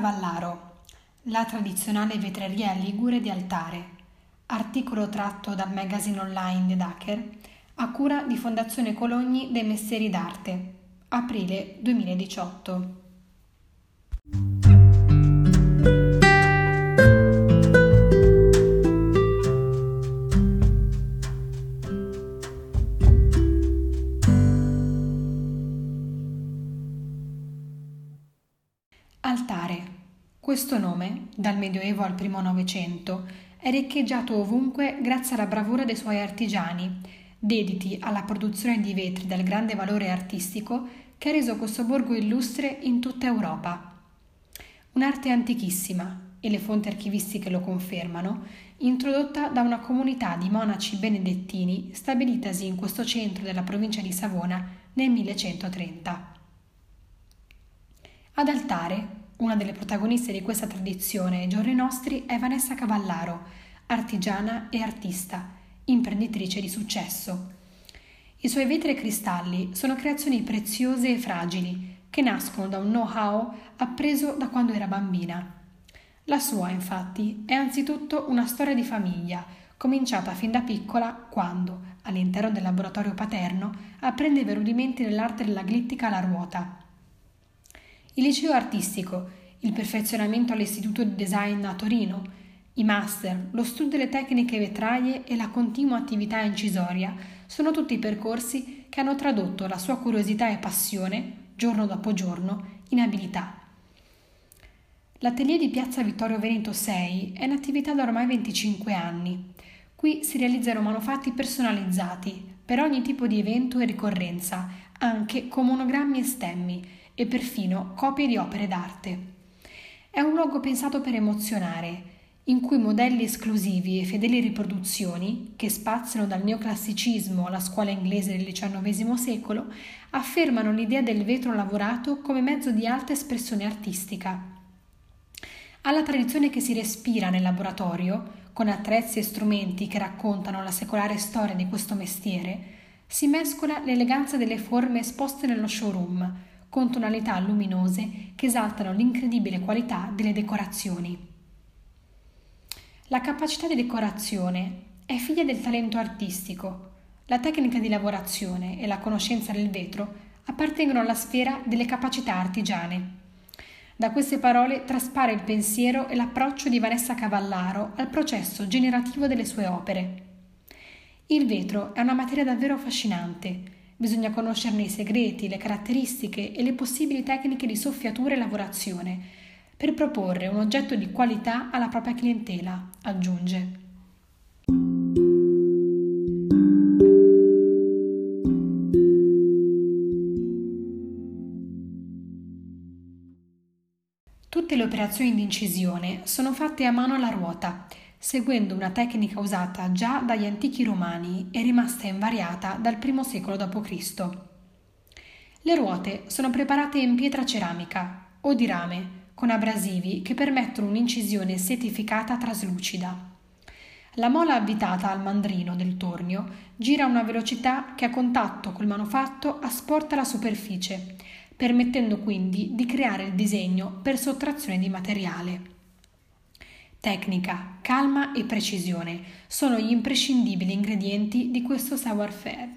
Cavallaro, la tradizionale vetreria ligure di altare. Articolo tratto dal magazine online The Dacher a cura di Fondazione Cologni dei Mestieri d'Arte, aprile 2018. Altare. Questo nome, dal Medioevo al primo Novecento, è riccheggiato ovunque grazie alla bravura dei suoi artigiani, dediti alla produzione di vetri dal grande valore artistico che ha reso questo borgo illustre in tutta Europa. Un'arte antichissima, e le fonti archivistiche lo confermano, introdotta da una comunità di monaci benedettini stabilitasi in questo centro della provincia di Savona nel 1130. Ad altare, una delle protagoniste di questa tradizione ai giorni nostri è Vanessa Cavallaro, artigiana e artista, imprenditrice di successo. I suoi vetri e cristalli sono creazioni preziose e fragili che nascono da un know-how appreso da quando era bambina. La sua, infatti, è anzitutto una storia di famiglia, cominciata fin da piccola quando, all'interno del laboratorio paterno, apprendeva i rudimenti dell'arte della glittica alla ruota il liceo artistico, il perfezionamento all'istituto di design a Torino, i master, lo studio delle tecniche vetraie e la continua attività incisoria sono tutti percorsi che hanno tradotto la sua curiosità e passione, giorno dopo giorno, in abilità. L'atelier di Piazza Vittorio Veneto 6 è in attività da ormai 25 anni. Qui si realizzano manufatti personalizzati per ogni tipo di evento e ricorrenza, anche con monogrammi e stemmi, e perfino copie di opere d'arte. È un luogo pensato per emozionare, in cui modelli esclusivi e fedeli riproduzioni, che spaziano dal neoclassicismo alla scuola inglese del XIX secolo, affermano l'idea del vetro lavorato come mezzo di alta espressione artistica. Alla tradizione che si respira nel laboratorio, con attrezzi e strumenti che raccontano la secolare storia di questo mestiere, si mescola l'eleganza delle forme esposte nello showroom, con tonalità luminose che esaltano l'incredibile qualità delle decorazioni. La capacità di decorazione è figlia del talento artistico. La tecnica di lavorazione e la conoscenza del vetro appartengono alla sfera delle capacità artigiane. Da queste parole traspare il pensiero e l'approccio di Vanessa Cavallaro al processo generativo delle sue opere. Il vetro è una materia davvero affascinante Bisogna conoscerne i segreti, le caratteristiche e le possibili tecniche di soffiatura e lavorazione per proporre un oggetto di qualità alla propria clientela, aggiunge. Tutte le operazioni di incisione sono fatte a mano alla ruota seguendo una tecnica usata già dagli antichi romani e rimasta invariata dal I secolo d.C. Le ruote sono preparate in pietra ceramica o di rame con abrasivi che permettono un'incisione setificata traslucida. La mola avvitata al mandrino del tornio gira a una velocità che a contatto col manufatto asporta la superficie, permettendo quindi di creare il disegno per sottrazione di materiale. Tecnica, calma e precisione sono gli imprescindibili ingredienti di questo savoir-faire.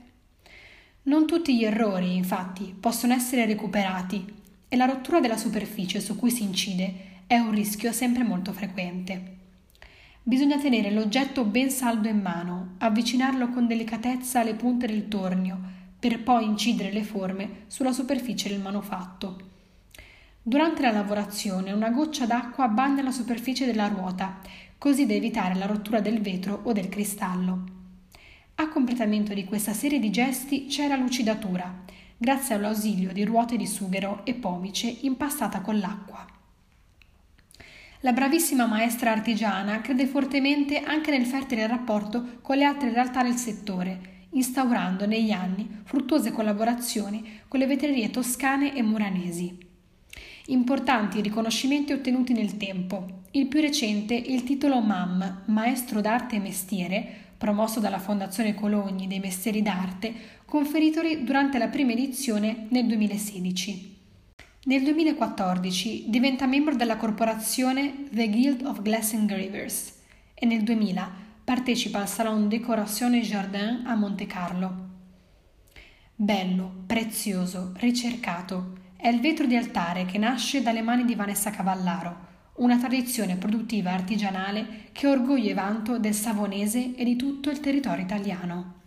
Non tutti gli errori, infatti, possono essere recuperati e la rottura della superficie su cui si incide è un rischio sempre molto frequente. Bisogna tenere l'oggetto ben saldo in mano, avvicinarlo con delicatezza alle punte del tornio, per poi incidere le forme sulla superficie del manufatto. Durante la lavorazione una goccia d'acqua bagna la superficie della ruota, così da evitare la rottura del vetro o del cristallo. A completamento di questa serie di gesti c'è la lucidatura, grazie all'ausilio di ruote di sughero e pomice impastata con l'acqua. La bravissima maestra artigiana crede fortemente anche nel fertile rapporto con le altre realtà del settore, instaurando negli anni fruttuose collaborazioni con le vetrerie toscane e muranesi. Importanti riconoscimenti ottenuti nel tempo. Il più recente il titolo MAM, Maestro d'arte e mestiere, promosso dalla Fondazione Cologni dei Mestieri d'Arte, conferitoli durante la prima edizione nel 2016. Nel 2014 diventa membro della corporazione The Guild of Glass Engravers e nel 2000 partecipa al Salon Décoration et Jardin a Monte Carlo. Bello, prezioso, ricercato, è il vetro di altare che nasce dalle mani di Vanessa Cavallaro, una tradizione produttiva artigianale che orgoglio e vanto del savonese e di tutto il territorio italiano.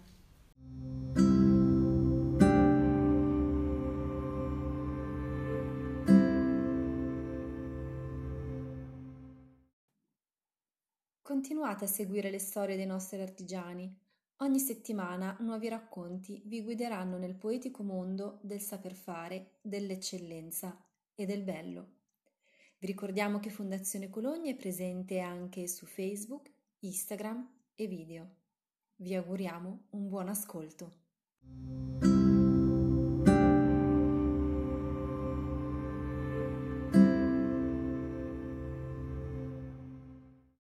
Continuate a seguire le storie dei nostri artigiani. Ogni settimana nuovi racconti vi guideranno nel poetico mondo del saper fare, dell'eccellenza e del bello. Vi ricordiamo che Fondazione Cologna è presente anche su Facebook, Instagram e video. Vi auguriamo un buon ascolto.